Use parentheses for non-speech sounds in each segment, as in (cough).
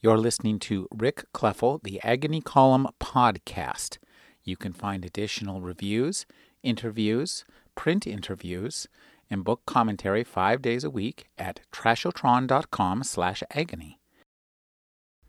You're listening to Rick Kleffel, the Agony Column podcast. You can find additional reviews, interviews, print interviews, and book commentary five days a week at trashotron.com slash agony.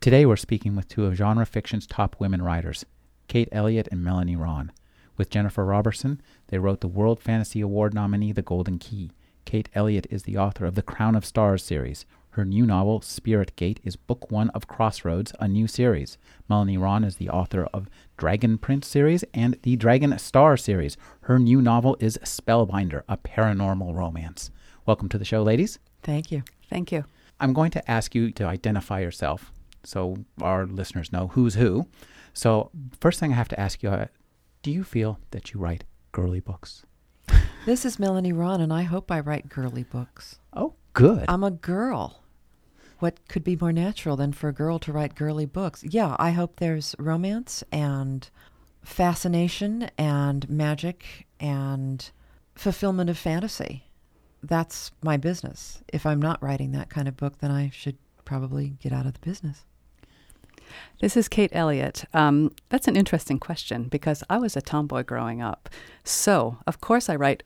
Today we're speaking with two of genre fiction's top women writers, Kate Elliott and Melanie Rawn. With Jennifer Roberson, they wrote the World Fantasy Award nominee The Golden Key. Kate Elliott is the author of the Crown of Stars series, her new novel, Spirit Gate, is book one of Crossroads, a new series. Melanie Rawn is the author of Dragon Prince series and the Dragon Star series. Her new novel is Spellbinder, a paranormal romance. Welcome to the show, ladies. Thank you. Thank you. I'm going to ask you to identify yourself so our listeners know who's who. So, first thing I have to ask you uh, do you feel that you write girly books? This is Melanie Rawn, and I hope I write girly books. Oh, good. I'm a girl what could be more natural than for a girl to write girly books? Yeah, I hope there's romance and fascination and magic and fulfillment of fantasy. That's my business. If I'm not writing that kind of book, then I should probably get out of the business. This is Kate Elliott. Um, that's an interesting question because I was a tomboy growing up. So, of course, I write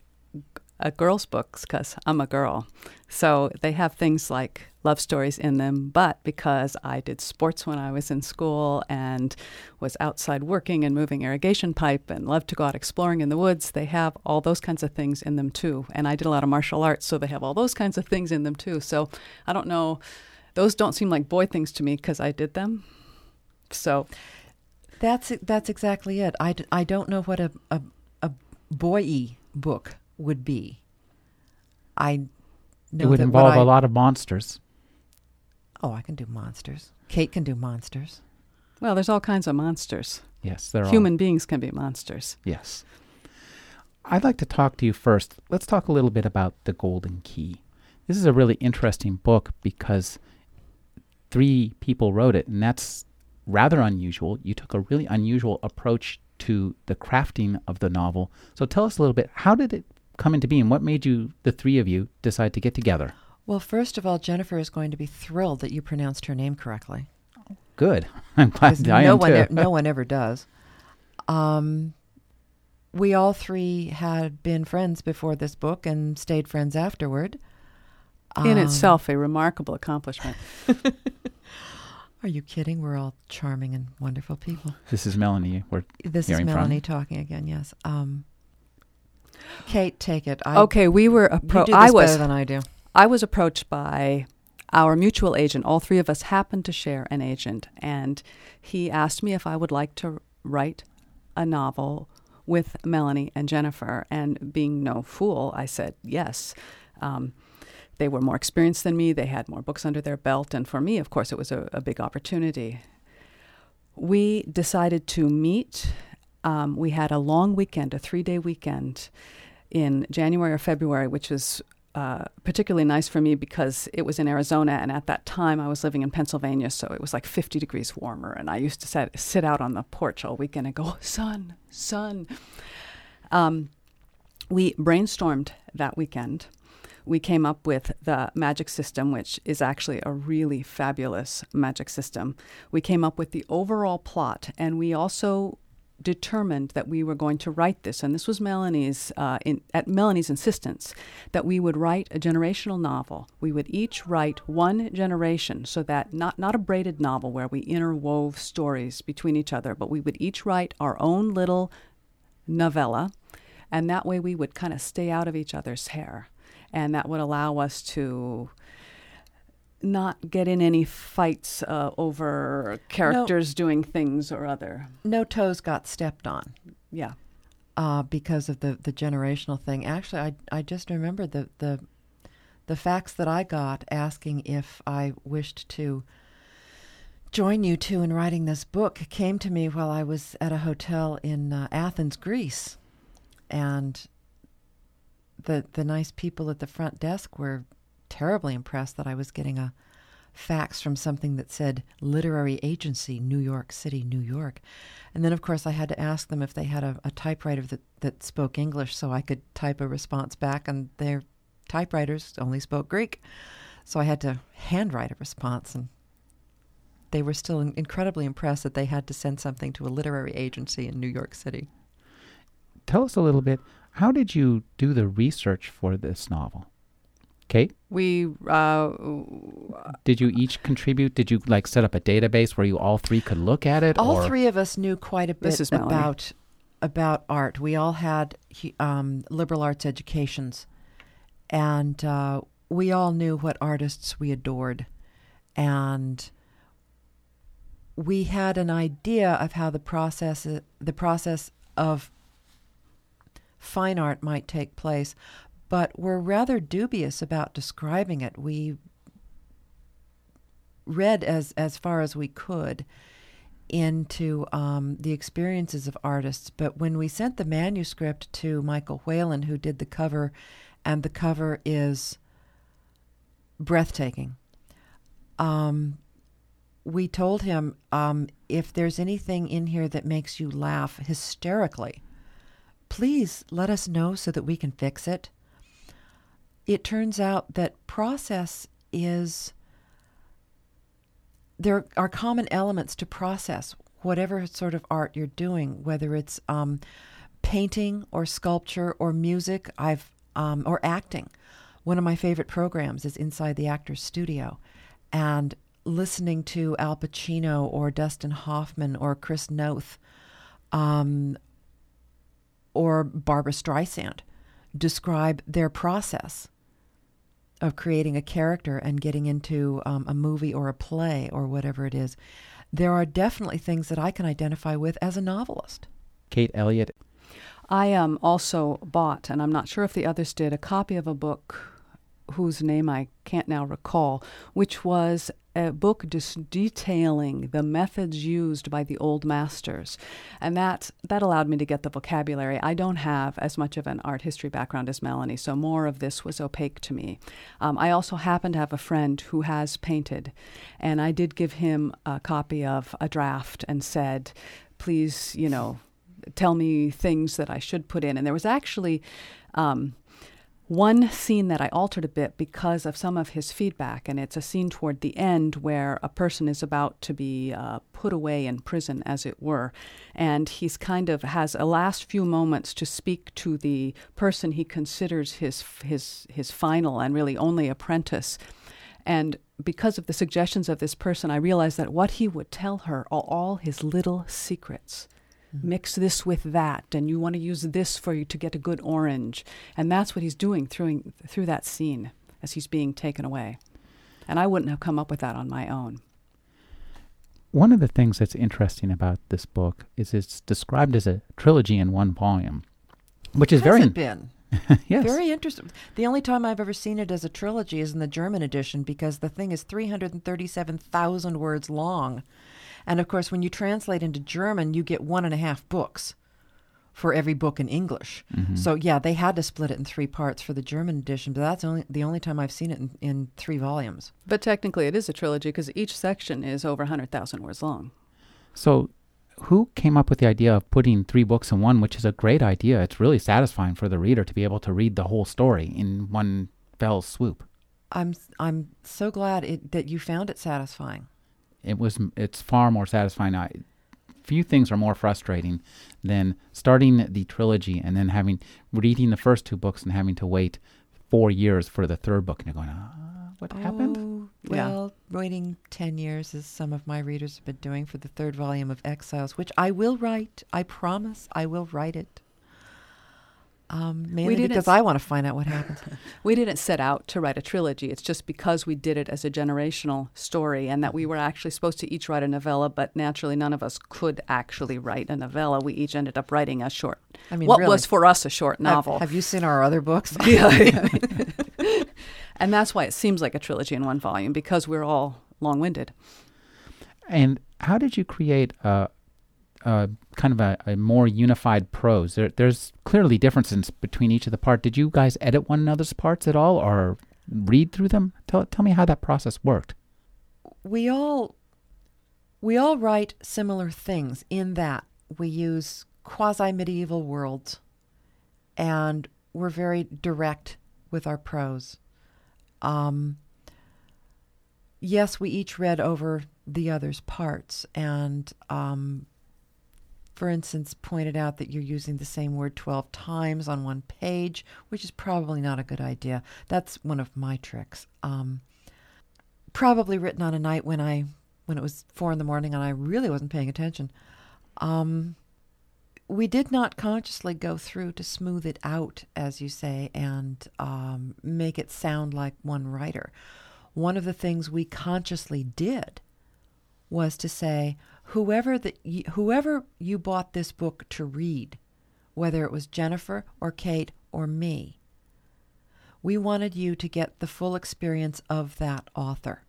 uh, girls' books because I'm a girl. So they have things like love stories in them, but because I did sports when I was in school and was outside working and moving irrigation pipe and loved to go out exploring in the woods, they have all those kinds of things in them too. And I did a lot of martial arts, so they have all those kinds of things in them too. So I don't know, those don't seem like boy things to me because I did them. So that's that's exactly it. I d- I don't know what a a, a boy book would be. I it would involve I, a lot of monsters. Oh, I can do monsters. Kate can do monsters. Well, there's all kinds of monsters. Yes, there are. Human beings can be monsters. Yes. I'd like to talk to you first. Let's talk a little bit about The Golden Key. This is a really interesting book because three people wrote it, and that's rather unusual. You took a really unusual approach to the crafting of the novel. So tell us a little bit how did it come into being? What made you, the three of you, decide to get together? Well, first of all, Jennifer is going to be thrilled that you pronounced her name correctly. Good. (laughs) I'm glad I no one, e- no one ever does. Um, we all three had been friends before this book and stayed friends afterward. In um, itself, a remarkable accomplishment. (laughs) Are you kidding? We're all charming and wonderful people. This is Melanie. We're this is Melanie from. talking again. Yes. Um, Kate, take it. I, okay, we were approached. I was better than I do. I was approached by our mutual agent. All three of us happened to share an agent, and he asked me if I would like to write a novel with Melanie and Jennifer. And being no fool, I said yes. Um, they were more experienced than me. They had more books under their belt, and for me, of course, it was a, a big opportunity. We decided to meet um, we had a long weekend, a three day weekend in January or February, which was uh, particularly nice for me because it was in Arizona, and at that time I was living in Pennsylvania, so it was like 50 degrees warmer. And I used to sit, sit out on the porch all weekend and go, (laughs) sun, sun. Um, we brainstormed that weekend. We came up with the magic system, which is actually a really fabulous magic system. We came up with the overall plot, and we also determined that we were going to write this, and this was Melanie's uh, in, at Melanie's insistence, that we would write a generational novel. We would each write one generation, so that not not a braided novel where we interwove stories between each other, but we would each write our own little novella, and that way we would kind of stay out of each other's hair, and that would allow us to not get in any fights uh, over characters no, doing things or other. No toes got stepped on. Yeah. Uh, because of the, the generational thing. Actually, I, I just remember the, the, the facts that I got asking if I wished to join you two in writing this book came to me while I was at a hotel in uh, Athens, Greece. And the, the nice people at the front desk were terribly impressed that I was getting a fax from something that said Literary Agency, New York City, New York. And then, of course, I had to ask them if they had a, a typewriter that, that spoke English so I could type a response back, and their typewriters only spoke Greek. So I had to handwrite a response, and they were still in- incredibly impressed that they had to send something to a literary agency in New York City. Tell us a little bit. How did you do the research for this novel? Kate, We uh, did you each contribute? Did you like set up a database where you all three could look at it? All or? three of us knew quite a bit about about art. We all had um, liberal arts educations, and uh, we all knew what artists we adored, and we had an idea of how the process the process of fine art might take place, but we're rather dubious about describing it. We read as as far as we could into um, the experiences of artists. But when we sent the manuscript to Michael Whelan, who did the cover, and the cover is breathtaking, um, we told him um, if there's anything in here that makes you laugh hysterically, please let us know so that we can fix it. It turns out that process is there are common elements to process whatever sort of art you're doing, whether it's um, painting or sculpture or music. I've um, or acting. One of my favorite programs is Inside the Actor's Studio, and listening to Al Pacino or Dustin Hoffman or Chris Noth, um, or Barbra Streisand describe their process of creating a character and getting into um, a movie or a play or whatever it is, there are definitely things that I can identify with as a novelist. Kate Elliott. I um, also bought, and I'm not sure if the others did, a copy of a book whose name I can't now recall, which was a book just detailing the methods used by the old masters. And that, that allowed me to get the vocabulary. I don't have as much of an art history background as Melanie, so more of this was opaque to me. Um, I also happen to have a friend who has painted, and I did give him a copy of a draft and said, please, you know, tell me things that I should put in. And there was actually um, one scene that I altered a bit because of some of his feedback, and it's a scene toward the end where a person is about to be uh, put away in prison, as it were, and he's kind of has a last few moments to speak to the person he considers his his his final and really only apprentice, and because of the suggestions of this person, I realized that what he would tell her are all his little secrets mix this with that and you want to use this for you to get a good orange and that's what he's doing through through that scene as he's being taken away and i wouldn't have come up with that on my own One of the things that's interesting about this book is it's described as a trilogy in one volume, which is very Has it been (laughs) yes. very interesting. The only time I've ever seen it as a trilogy is in the German edition because the thing is 337,000 words long. And of course, when you translate into German, you get one and a half books for every book in English. Mhm. So yeah, they had to split it in three parts for the German edition, but that's only the only time I've seen it in, in three volumes. but technically it is a trilogy because each section is over 100000 words long So, who came up with the idea of putting three books in one, which is a great idea? It's really satisfying for the reader to be able to read the whole story in one fell swoop. I'm I'm so glad it, that you found it satisfying. It was. It's far more satisfying. I, few things are more frustrating than starting the trilogy and then having reading the first two books and having to wait four years for the third book and you're going, uh, what happened? Oh, Yeah. well, waiting 10 years, as some of my readers have been doing for the third volume of Exiles, which I will write. I promise I will write it. Um, mainly didn't because s- I want to find out what happens. (laughs) we didn't set out to write a trilogy it's just because we did it as a generational story and that we were actually supposed to each write a novella but naturally none of us could actually write a novella we each ended up writing a short I mean, what really. was for us a short Have- novel Have, you seen our other books? (laughs) yeah. (laughs) and that's why it seems like a trilogy in one volume because we're all long-winded. And how did you create a, a kind of a, a more unified prose? There, there's clearly differences between each of the parts. Did you guys edit one another's parts at all, or read through them? Tell tell me how that process worked. we all we all write similar things in that we use quasi medieval worlds and we're very direct with our prose. Um, yes, we each read over the other's parts and um, for instance, pointed out that you're using the same word 12 times on one page, which is probably not a good idea. That's one of my tricks. Um, probably written on a night when I when it was four in the morning and I really wasn't paying attention. Um, we did not consciously go through to smooth it out, as you say, and um, make it sound like one writer. One of the things we consciously did was to say, whoever that whoever you bought this book to read, whether it was Jennifer or Kate or me, we wanted you to get the full experience of that author.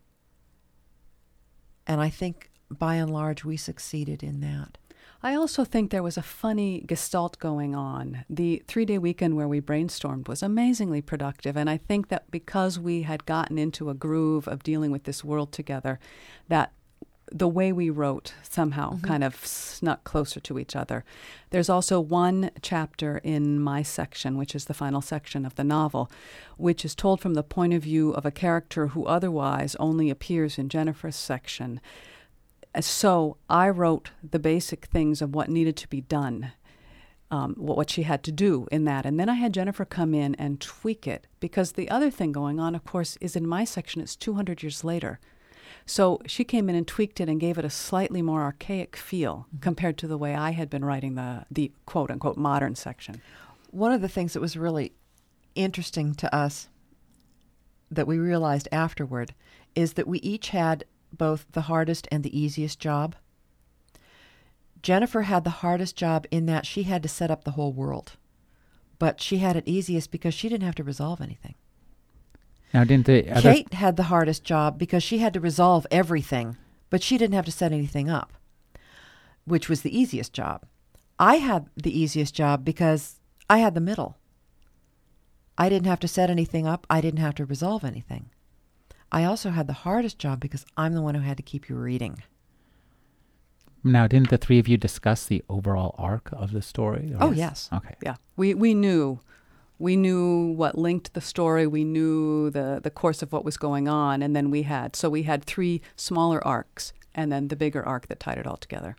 And I think by and large we succeeded in that. I also think there was a funny gestalt going on. The three day weekend where we brainstormed was amazingly productive. And I think that because we had gotten into a groove of dealing with this world together, that the way we wrote somehow mm-hmm. kind of snuck closer to each other. There's also one chapter in my section, which is the final section of the novel, which is told from the point of view of a character who otherwise only appears in Jennifer's section. So I wrote the basic things of what needed to be done. Um, what she had to do in that. And then I had Jennifer come in and tweak it because the other thing going on, of course, is in my section, it's 200 years later. So she came in and tweaked it and gave it a slightly more archaic feel mm-hmm. compared to the way I had been writing the the quote unquote modern section. One of the things that was really interesting to us that we realized afterward is that we each had both the hardest and the easiest job. Jennifer had the hardest job in that she had to set up the whole world, but she had it easiest because she didn't have to resolve anything. Now, didn't the other Kate had the hardest job because she had to resolve everything, but she didn't have to set anything up, which was the easiest job. I had the easiest job because I had the middle. I didn't have to set anything up. I didn't have to resolve anything. I also had the hardest job because I'm the one who had to keep you reading. Now, didn't the three of you discuss the overall arc of the story? Oh, yes. Okay. Yeah. We, we knew we knew what linked the story we knew the, the course of what was going on and then we had so we had three smaller arcs and then the bigger arc that tied it all together.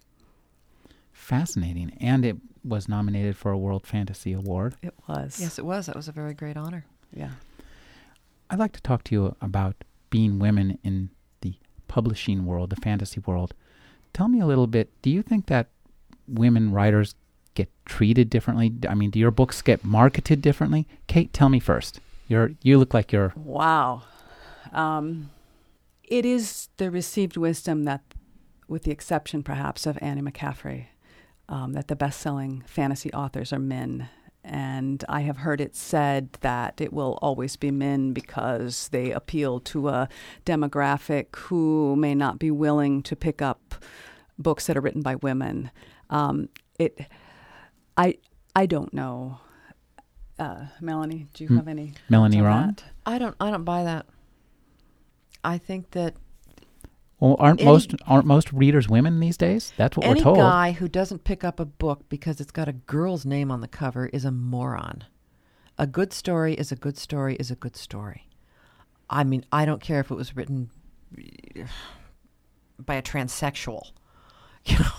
Fascinating. And it was nominated for a world fantasy award. It was. Yes it was. That was a very great honor. Yeah. I'd like to talk to you about being women in the publishing world the fantasy world. Tell me a little bit do you think that women writers get treated differently? I mean, do your books get marketed differently? Kate, tell me first. You're you look like you're wow. Um, it is the received wisdom that, with the exception perhaps of Annie McCaffrey, um, that the best-selling fantasy authors are men. And I have heard it said that it will always be men because they appeal to a demographic who may not be willing to pick up books that are written by women. Um, it I I don't know. Uh, Melanie, do you have any? Melanie Rawn? I don't. I don't buy that. I think that. Well, aren't any, most aren't most readers women these days? That's what we're told. Any guy who doesn't pick up a book because it's got a girl's name on the cover is a moron. A good story is a good story is a good story. I mean, I don't care if it was written (sighs) by a transsexual. (laughs) You know,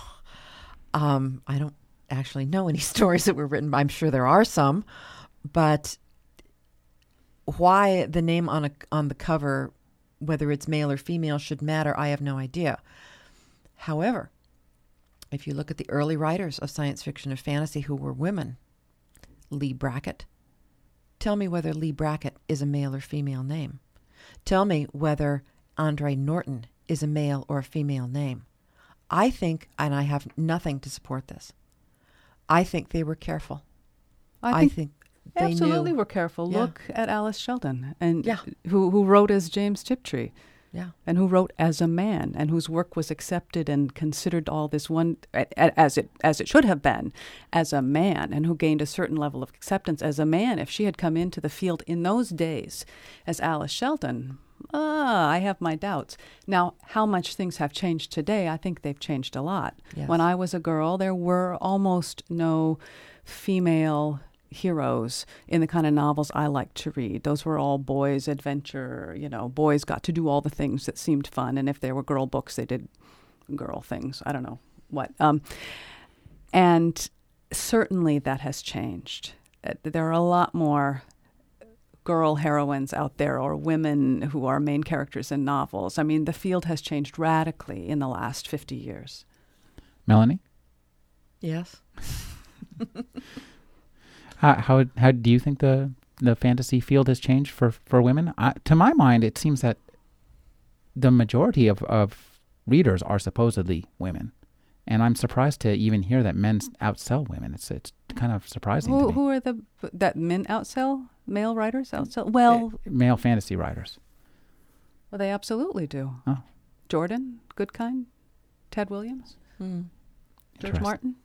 um, I don't actually know any (laughs) stories that were written. I'm sure there are some, but why the name on a on the cover, whether it's male or female, should matter, I have no idea. However, if you look at the early writers of science fiction or fantasy who were women, Leigh Brackett, tell me whether Leigh Brackett is a male or female name. Tell me whether Andre Norton is a male or a female name. I think, and I have nothing to support this, I think they were careful. I think, I think they absolutely knew. were careful. Yeah. Look at Alice Sheldon, and yeah. who who wrote as James Tiptree. Yeah. And who wrote as a man, and whose work was accepted and considered all this one as it as it should have been, as a man, and who gained a certain level of acceptance as a man. If she had come into the field in those days as Alice Sheldon, ah, I have my doubts. Now, how much things have changed today, I think they've changed a lot. Yes. When I was a girl, there were almost no female heroes in the kind of novels I like to read. Those were all boys' adventure, you know, boys got to do all the things that seemed fun. And if there were girl books, they did girl things. I don't know what. Um, and certainly that has changed. Uh, there are a lot more girl heroines out there or women who are main characters in novels. I mean, the field has changed radically in the last 50 years. Melanie? Yes. (laughs) how, how how do you think the the fantasy field has changed for for women? I, to my mind, it seems that the majority of, of readers are supposedly women, and I'm surprised to even hear that men outsell women. It's it's kind of surprising. Who, who are the that men outsell male writers outsell? Well, uh, male fantasy writers. Well, they absolutely do. Oh. Jordan, Goodkind, Tad Williams, Mm. George Martin.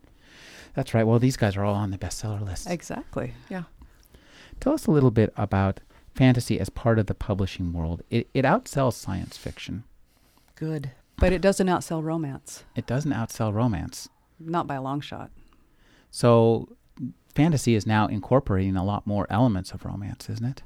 That's right. Well, these guys are all on the bestseller list. Exactly. Yeah. Tell us a little bit about fantasy as part of the publishing world. It, it outsells science fiction. Good. But it doesn't outsell romance. It doesn't outsell romance. Not by a long shot. So, fantasy is now incorporating a lot more elements of romance, isn't it?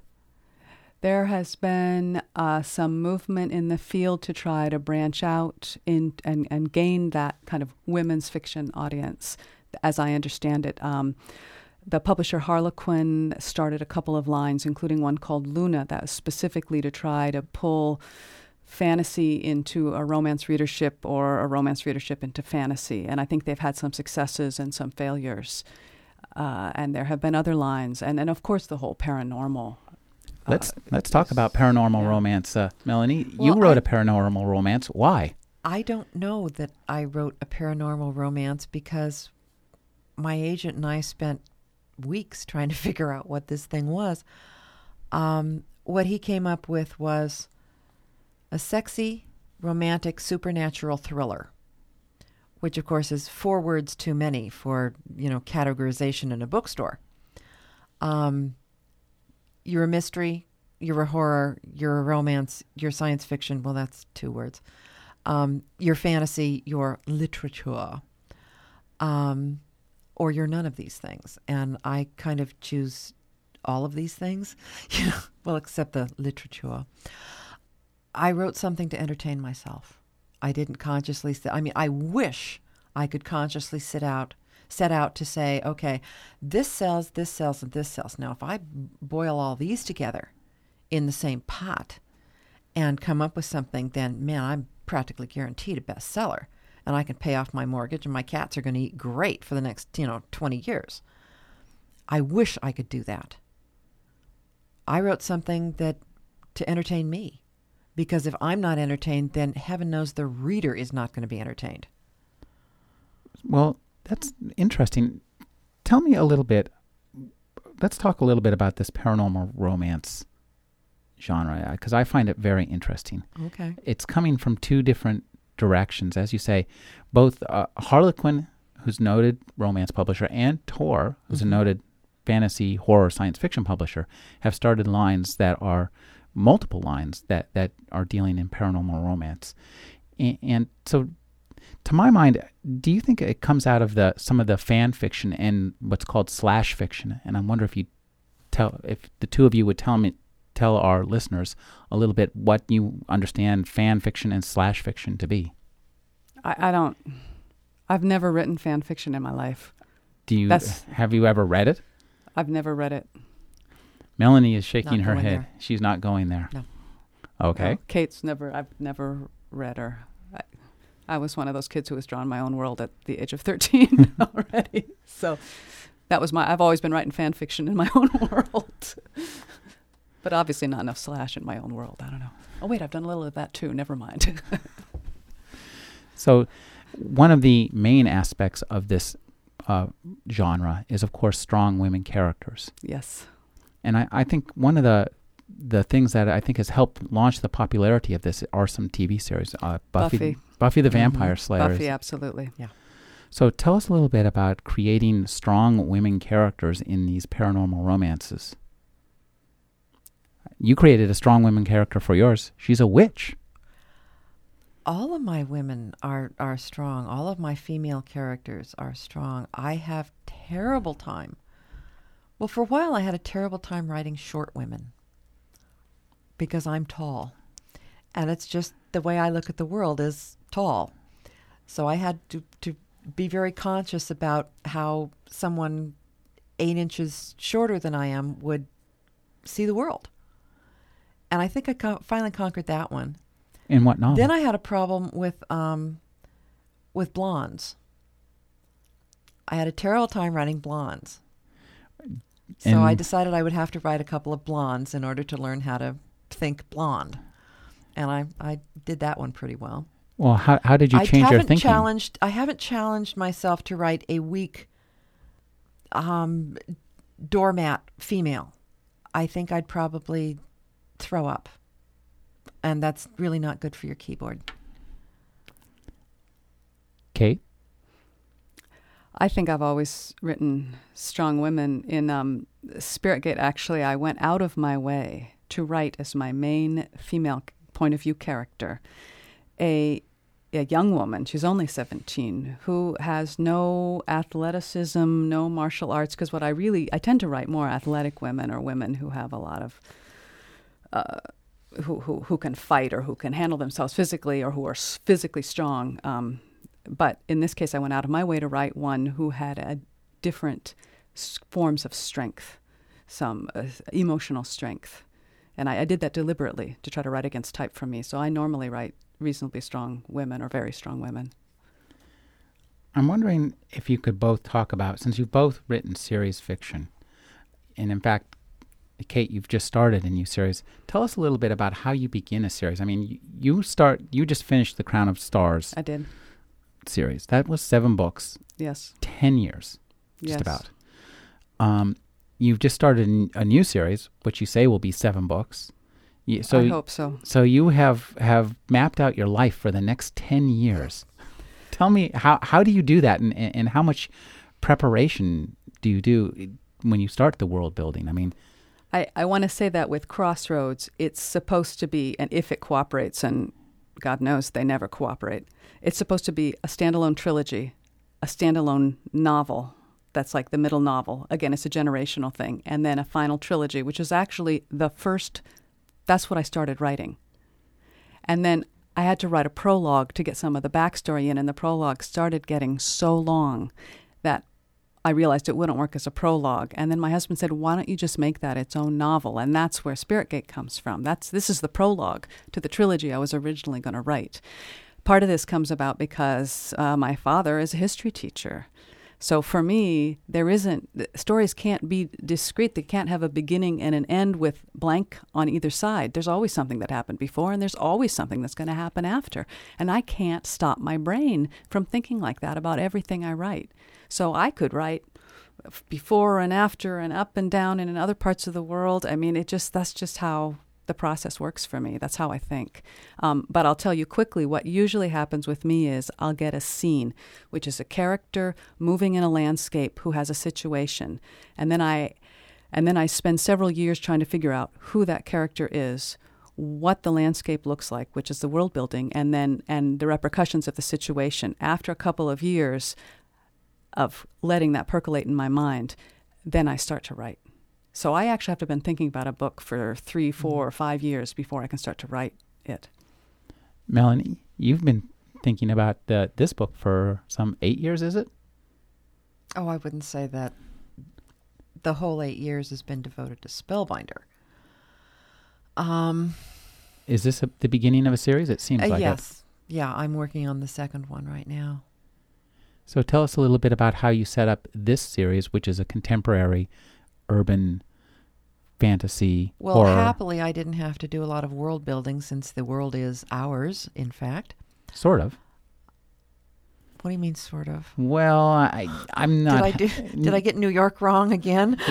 There has been uh, some movement in the field to try to branch out in and, and gain that kind of women's fiction audience as I understand it. Um, the publisher Harlequin started a couple of lines, including one called Luna, that was specifically to try to pull fantasy into a romance readership or a romance readership into fantasy. And I think they've had some successes and some failures. Uh, and there have been other lines, and, and of course the whole paranormal. Let's uh, let's talk about paranormal yeah. romance, uh, Melanie. Well, you wrote I- a paranormal romance. Why? I don't know that I wrote a paranormal romance because my agent and I spent weeks trying to (laughs) figure out what this thing was. Um, what he came up with was a sexy, romantic, supernatural thriller, which of course is four words too many for you know categorization in a bookstore. Um, you're a mystery, you're a horror, you're a romance, you're science fiction. Well, that's two words. Um, your fantasy, your literature, um, or you're none of these things. And I kind of choose all of these things, (laughs) you know, well, except the literature. I wrote something to entertain myself. I didn't consciously. I mean, I wish I could consciously sit out, set out to say, okay, this sells, this sells, and this sells. Now, if I boil all these together in the same pot and come up with something, then man, I'm practically guaranteed a bestseller, and I can pay off my mortgage, and my cats are going to eat great for the next, you know, 20 years. I wish I could do that. I wrote something that to entertain me because if I'm not entertained, then heaven knows the reader is not going to be entertained. Well, that's interesting. Tell me a little bit. Let's talk a little bit about this paranormal romance genre because I find it very interesting. Okay. It's coming from two different directions, as you say. Both uh, Harlequin, who's noted romance publisher, and Tor, who's Mhm. a noted fantasy, horror, science fiction publisher, have started lines that are multiple lines that, that are dealing in paranormal romance. And, and so, to my mind, do you think it comes out of the some of the fan fiction and what's called slash fiction? And I wonder if you tell if the two of you would tell me tell our listeners a little bit what you understand fan fiction and slash fiction to be. I, I don't. I've never written fan fiction in my life. Do you That's- have you ever read it? I've never read it. Melanie is shaking Not her going head. there. She's not going there. No. Okay. No, Kate's never. I've never read her. I, I was one of those kids who was drawn my own world at the age of thirteen (laughs) already. So that was my. I've always been writing fan fiction in my (laughs) own world, but obviously not enough slash in my own world. I don't know. Oh wait, I've done a little of that too. Never mind. So, one of the main aspects of this uh, genre is, of course, strong women characters. yes. And I, I think one of the the things that I think has helped launch the popularity of this are some TV series. Uh, Buffy, Buffy. Buffy the Mhm. Vampire Slayer. Buffy, is- absolutely. So tell us a little bit about creating strong women characters in these paranormal romances. You created a strong women character for yours. She's a witch. all of my women are are strong. All of my female characters are strong. I have terrible time Well, for a while, I had a terrible time writing short women because I'm tall. And it's just the way I look at the world is tall. So I had to, to be very conscious about how someone eight inches shorter than I am would see the world. And I think I co- finally conquered that one. In what novel? Then I had a problem with um, with blondes. I had a terrible time writing blondes. So I decided I would have to write a couple of blondes in order to learn how to think blonde. And I, I did that one pretty well. well, how, how did you I change your haven't thinking? challenged I haven't challenged myself to write a weak um, doormat female. I think I'd probably throw up. And that's really not good for your keyboard. Kate? I think I've always written strong women. In um, Spirit Gate, actually, I went out of my way to write as my main female point of view character a a young woman. She's only seventeen, who has no athleticism, no martial arts. Because what I really I tend to write more athletic women or women who have a lot of uh, who, who who can fight or who can handle themselves physically or who are physically strong. Um, but in this case, I went out of my way to write one who had a different s- forms of strength, some uh, emotional strength, and I, I did that deliberately to try to write against type for me. So I normally write reasonably strong women or very strong women. I'm wondering if you could both talk about, since you've both written series fiction, and in fact, Kate, you've just started a new series. Tell us a little bit about how you begin a series. I mean, you, you start, you just finished the Crown of Stars I did, series. That was seven books, yes, 10 years, just yes. about. Um, you've just started a new series, which you say will be seven books. You, so, I hope so. so you have, have mapped out your life for the next 10 years. Tell me, how, how do you do that and, and and how much preparation do you do when you start the world building? I mean, I, I want to say that with Crossroads, it's supposed to be, and if it cooperates, and God knows they never cooperate, it's supposed to be a standalone trilogy, a standalone novel that's like the middle novel. Again, it's a generational thing. And then a final trilogy, which is actually the first, that's what I started writing. And then I had to write a prologue to get some of the backstory in, and the prologue started getting so long I realized it wouldn't work as a prologue. And then my husband said, "Why don't you just make that its own novel?" And that's where Spirit Gate comes from. That's this is the prologue to the trilogy I was originally going to write. Part of this comes about because uh, my father is a history teacher. So for me, there isn't stories can't be discrete. They can't have a beginning and an end with blank on either side. There's always something that happened before, and there's always something that's going to happen after. And I can't stop my brain from thinking like that about everything I write. So I could write before and after and up and down and in other parts of the world. I mean, it just that's just how the process works for me. That's how I think. Um, but I'll tell you quickly what usually happens with me is I'll get a scene, which is a character moving in a landscape who has a situation, and then I, and then I spend several years trying to figure out who that character is, what the landscape looks like, which is the world building, and then and the repercussions of the situation. After a couple of years of letting that percolate in my mind, then I start to write. So I actually have to have been thinking about a book for three, four, or five years before I can start to write it. Melanie, you've been thinking about the, this book for some eight years, is it? Oh, I wouldn't say that the whole eight years has been devoted to Spellbinder. Um, Is this a, the beginning of a series? It seems uh, like it. yes. Yeah, I'm working on the second one right now. So tell us a little bit about how you set up this series, which is a contemporary urban fantasy Well, horror. happily, I didn't have to do a lot of world building since the world is ours, in fact. Sort of. What do you mean, sort of? Well, I, I'm not. Did I do? Did I get New York wrong again? (laughs)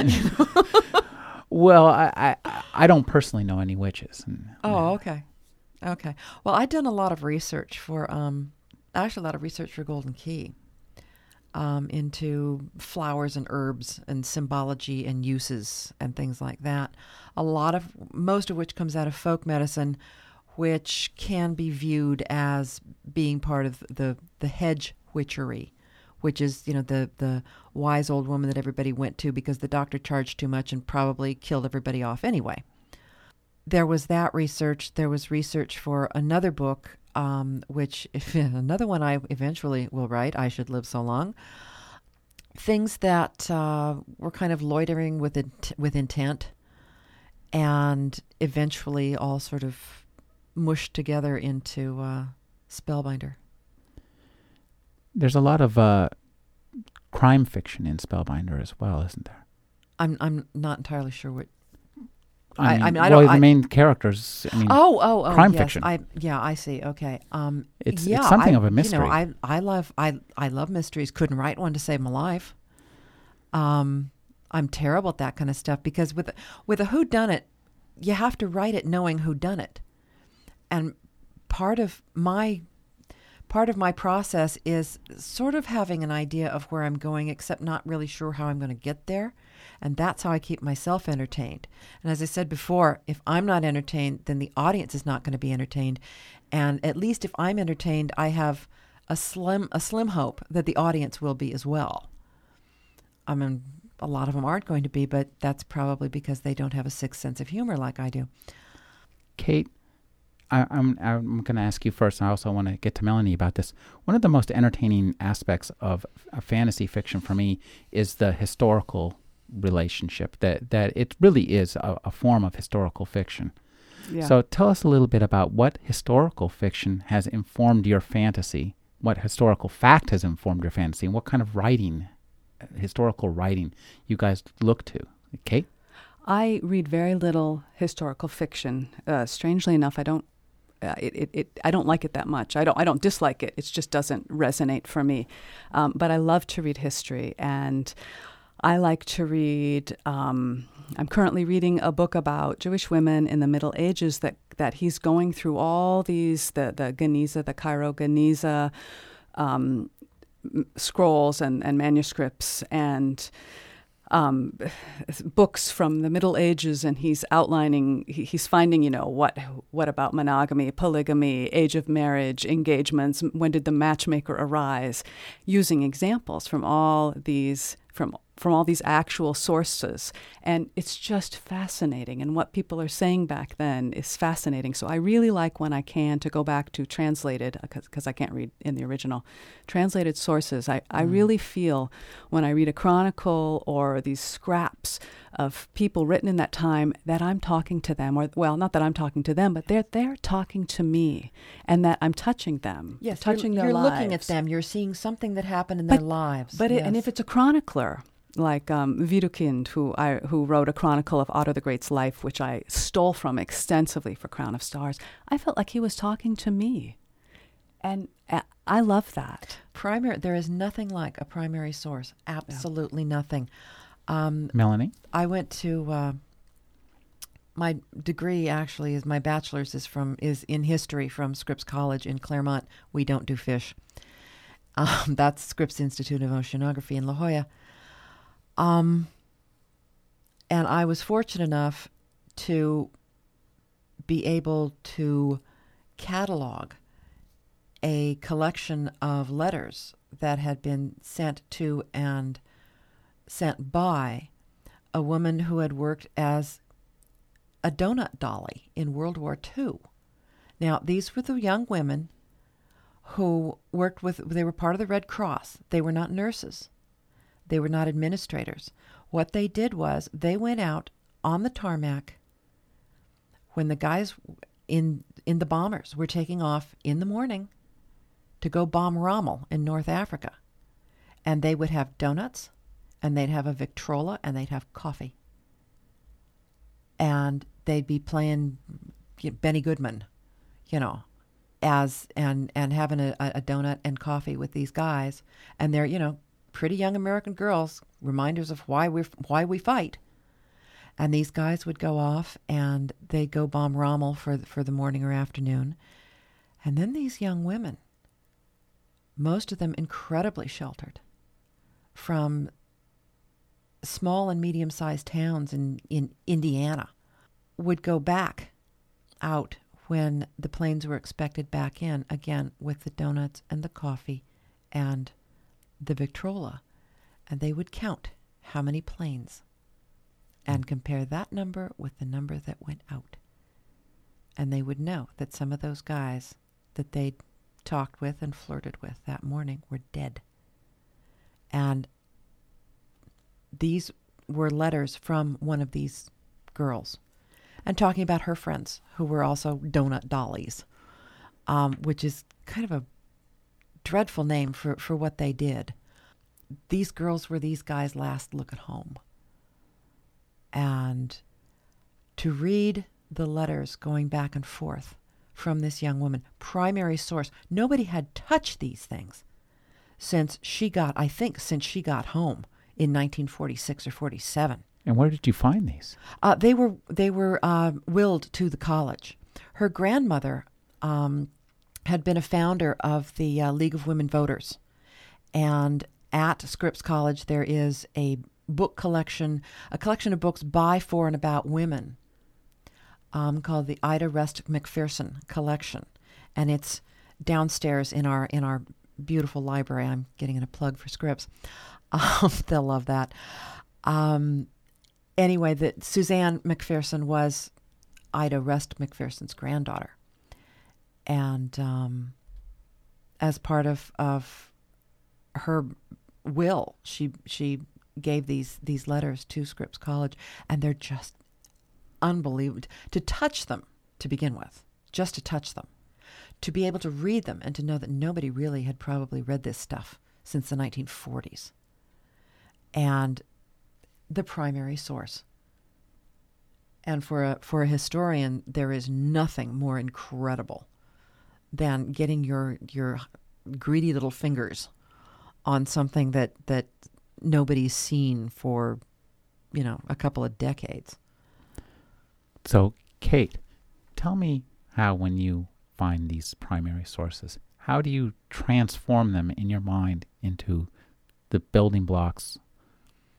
Well, I, I, I don't personally know any witches. And, Oh, okay, okay. Well, I'd done a lot of research for, um, actually, a lot of research for Golden Key, um, into flowers and herbs and symbology and uses and things like that. A lot of, most of which comes out of folk medicine, which can be viewed as being part of the the hedge witchery, which is you know the the wise old woman that everybody went to because the doctor charged too much and probably killed everybody off anyway. There was that research. There was research for another book, um, which (laughs) if another one I eventually will write. I should live so long. Things that uh, were kind of loitering with int- with intent, and eventually all sort of mushed together into uh, Spellbinder. There's a lot of uh, crime fiction in Spellbinder as well, isn't there? I'm I'm not entirely sure what. I I- mean, I mean, I well, don't- the I- main characters. I mean, Oh, oh, oh, crime yes. fiction. I yeah, I see. Okay. Um, It's- it's something I- of a You mystery. know, I I love I I love mysteries. Couldn't write one to save my life. Um, I'm terrible at that kind of stuff because with with a who done it, you have to write it knowing who done it, and part of my part of my process is sort of having an idea of where I'm going, except not really sure how I'm going to get there. And that's how I keep myself entertained. And as I said before, if I'm not entertained, then the audience is not going to be entertained. And at least if I'm entertained, I have a slim a slim hope that the audience will be as well. I mean, a lot of them aren't going to be, but that's probably because they don't have a sixth sense of humor like I do. Kate, I, I'm I'm going to ask you first. I also want to get to Melanie about this. One of the most entertaining aspects of f- fantasy fiction for me is the historical relationship. That that it really is a, a form of historical fiction. Yeah. So tell us a little bit about what historical fiction has informed your fantasy. What historical fact has informed your fantasy, and what kind of writing, historical writing, you guys look to. Kate. I read very little historical fiction. Uh, strangely enough, I don't. Uh, it, it, it, I don't like it that much. I don't. I don't dislike it. It just doesn't resonate for me. Um, but I love to read history, and I like to read. Um, I'm currently reading a book about Jewish women in the Middle Ages that that he's going through all these the the Geniza, the Cairo Geniza um, scrolls and, and manuscripts and um, books from the Middle Ages, and he's outlining. He, he's finding, you know, what what about monogamy, polygamy, age of marriage, engagements? When did the matchmaker arise? Using examples from all these from from all these actual sources, and it's just fascinating. And what people are saying back then is fascinating. So I really like when I can to go back to translated uh, because I can't read in the original translated sources. I, I mm. really feel when I read a chronicle or these scraps of people written in that time that I'm talking to them, or well, not that I'm talking to them, but they're they're talking to me, and that I'm touching them, Yes, touching you're, their you're lives. looking at them. You're seeing something that happened in But- their lives. But it, and if it's a chronicler, like um, Widukind, who I who wrote a chronicle of Otto the Great's life, which I stole from extensively for Crown of Stars, I felt like he was talking to me, and uh, I love that. primary, there is nothing like a primary source. Absolutely nothing. Um, Melanie. I went to uh, my degree. Actually, is my bachelor's is from is in history from Scripps College in Claremont. We don't do fish. Um, (laughs) that's Scripps Institute of Oceanography in La Jolla. Um, and I was fortunate enough to be able to catalog a collection of letters that had been sent to and sent by a woman who had worked as a donut dolly in World War II. Now, these were the young women who worked with, they were part of the Red Cross. They were not nurses, they were not administrators. What they did was they went out on the tarmac when the guys in, in the bombers were taking off in the morning to go bomb Rommel in North Africa. And they would have donuts, and they'd have a Victrola, and they'd have coffee. And they'd be playing y- Benny Goodman, you know, as and and having a, a donut and coffee with these guys, and they're you know pretty young American girls, reminders of why we why we fight. And these guys would go off and they'd go bomb Rommel for for the morning or afternoon, and then these young women, most of them incredibly sheltered, from small and medium sized towns in, in Indiana, would go back out when the planes were expected back in again with the donuts and the coffee and the Victrola and they would count how many planes and compare that number with the number that went out. And they would know that some of those guys that they'd talked with and flirted with that morning were dead. And these were letters from one of these girls and talking about her friends who were also donut dollies, um, which is kind of a dreadful name for, for what they did. These girls were these guys' last look at home. And to read the letters going back and forth from this young woman, primary source, nobody had touched these things since she got, I think, since she got home in 1946 or 47. And where did you find these? Uh, they were they were uh, willed to the college. Her grandmother um, had been a founder of the uh, League of Women Voters, and at Scripps College there is a book collection, a collection of books by, for, and about women, um, called the Ida Rust Macpherson Collection, and it's downstairs in our in our beautiful library. I'm getting in a plug for Scripps. Um, (laughs) they'll love that. Um, anyway, that Suzanne McPherson was Ida Rust Macpherson's granddaughter, and um, as part of of her will, she she gave these these letters to Scripps College, and they're just unbelievable. To touch them to begin with, just to touch them, to be able to read them, and to know that nobody really had probably read this stuff since the 1940s, and the primary source. And for a for a historian, there is nothing more incredible than getting your your greedy little fingers on something that that nobody's seen for you know a couple of decades. So, Kate, tell me how when you find these primary sources, how do you transform them in your mind into the building blocks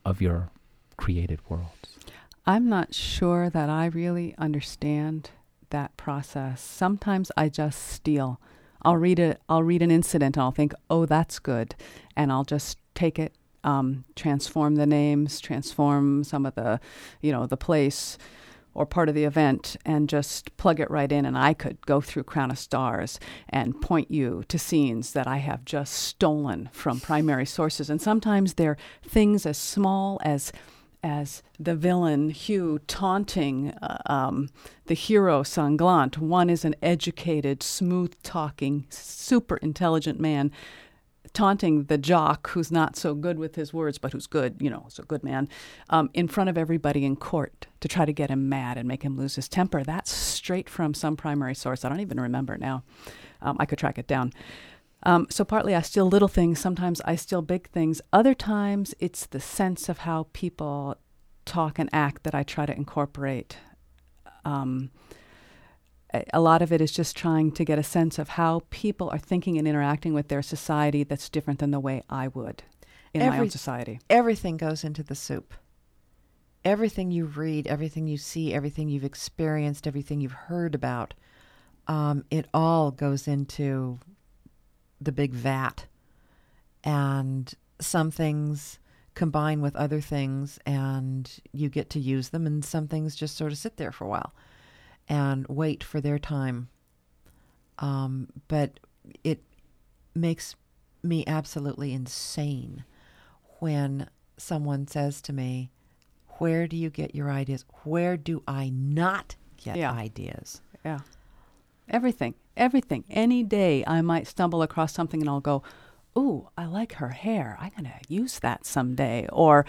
of your created worlds? I'm not sure that I really understand that process. Sometimes I just steal. I'll read it. I'll read an incident and I'll think, "Oh, that's good," and I'll just take it, um, transform the names, transform some of the, you know, the place or part of the event, and just plug it right in. And I could go through Crown of Stars and point you to scenes that I have just stolen from primary sources. And sometimes they're things as small as as the villain Hugh taunting uh, um, the hero Sanglant. One is an educated, smooth talking, super intelligent man taunting the jock who's not so good with his words, but who's good, you know, is a good man, um, in front of everybody in court to try to get him mad and make him lose his temper. That's straight from some primary source. I don't even remember now. Um, I could track it down. Um, so partly I steal little things. Sometimes I steal big things. Other times it's the sense of how people talk and act that I try to incorporate. A lot of it is just trying to get a sense of how people are thinking and interacting with their society that's different than the way I would in Every, my own society. Everything goes into the soup. Everything you read, everything you see, everything you've experienced, everything you've heard about, um, it all goes into the big vat. And some things combine with other things and you get to use them, and some things just sort of sit there for a while and wait for their time. Um, but it makes me absolutely insane when someone says to me, Where do you get your ideas? Where do I not get Yeah. ideas? Yeah. Everything, everything. Any day I might stumble across something and I'll go, Ooh, I like her hair. I'm going to use that someday. Or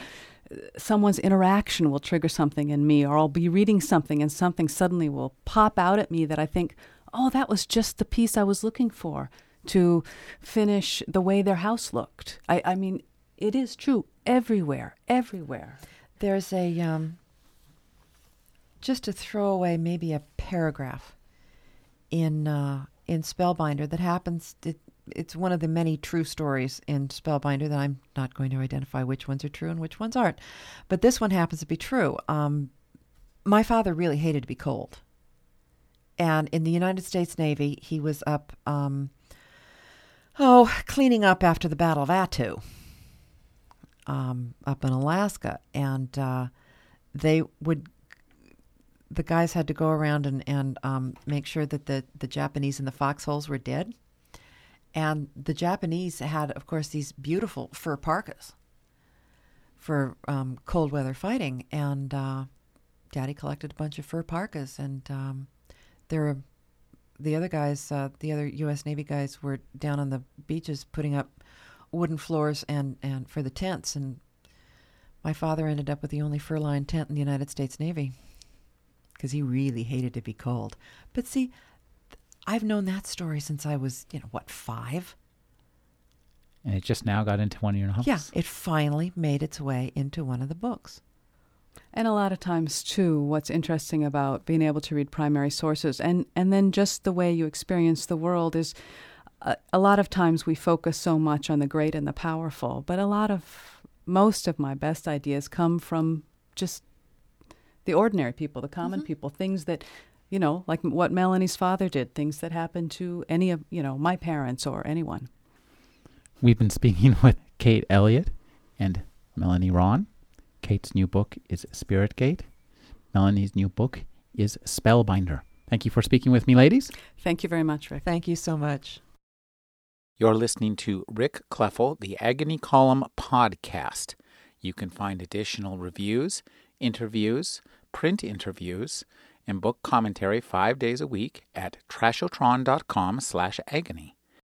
someone's interaction will trigger something in me, or I'll be reading something and something suddenly will pop out at me that I think, Oh, that was just the piece I was looking for to finish the way their house looked. I, I mean, it is true everywhere, everywhere. There's a, um, just to throw away maybe a paragraph in, uh, in Spellbinder that happens. It, it's one of the many true stories in Spellbinder that I'm not going to identify which ones are true and which ones aren't. But this one happens to be true. Um, my father really hated to be cold. And in the United States Navy, he was up, um, oh, cleaning up after the Battle of Attu. um, up in Alaska, and uh, they would. The guys had to go around and and um, make sure that the the Japanese in the foxholes were dead, and the Japanese had, of course, these beautiful fur parkas for um, cold weather fighting, and uh, Daddy collected a bunch of fur parkas, and um, there were the other guys, uh, the other U.S. Navy guys, were down on the beaches putting up wooden floors and, and for the tents. And my father ended up with the only fur-lined tent in the United States Navy because he really hated to be cold. But see, I've known that story since I was, you know, what, five? And it just now got into one of your novels. Yeah, it finally made its way into one of the books. And a lot of times, too, what's interesting about being able to read primary sources and, and then just the way you experience the world is a, a lot of times we focus so much on the great and the powerful, but a lot of, most of my best ideas come from just the ordinary people, the common Mhm. people, things that, you know, like what Melanie's father did, things that happened to any of, you know, my parents or anyone. We've been speaking (laughs) with Kate Elliott and Melanie Rawn. Kate's new book is Spirit Gate. Melanie's new book is Spellbinder. Thank you for speaking with me, ladies. Thank you very much, Rick. Thank you so much. You're listening to Rick Kleffel, the Agony Column podcast. You can find additional reviews, interviews, print interviews, and book commentary five days a week at trashotron.com slash agony.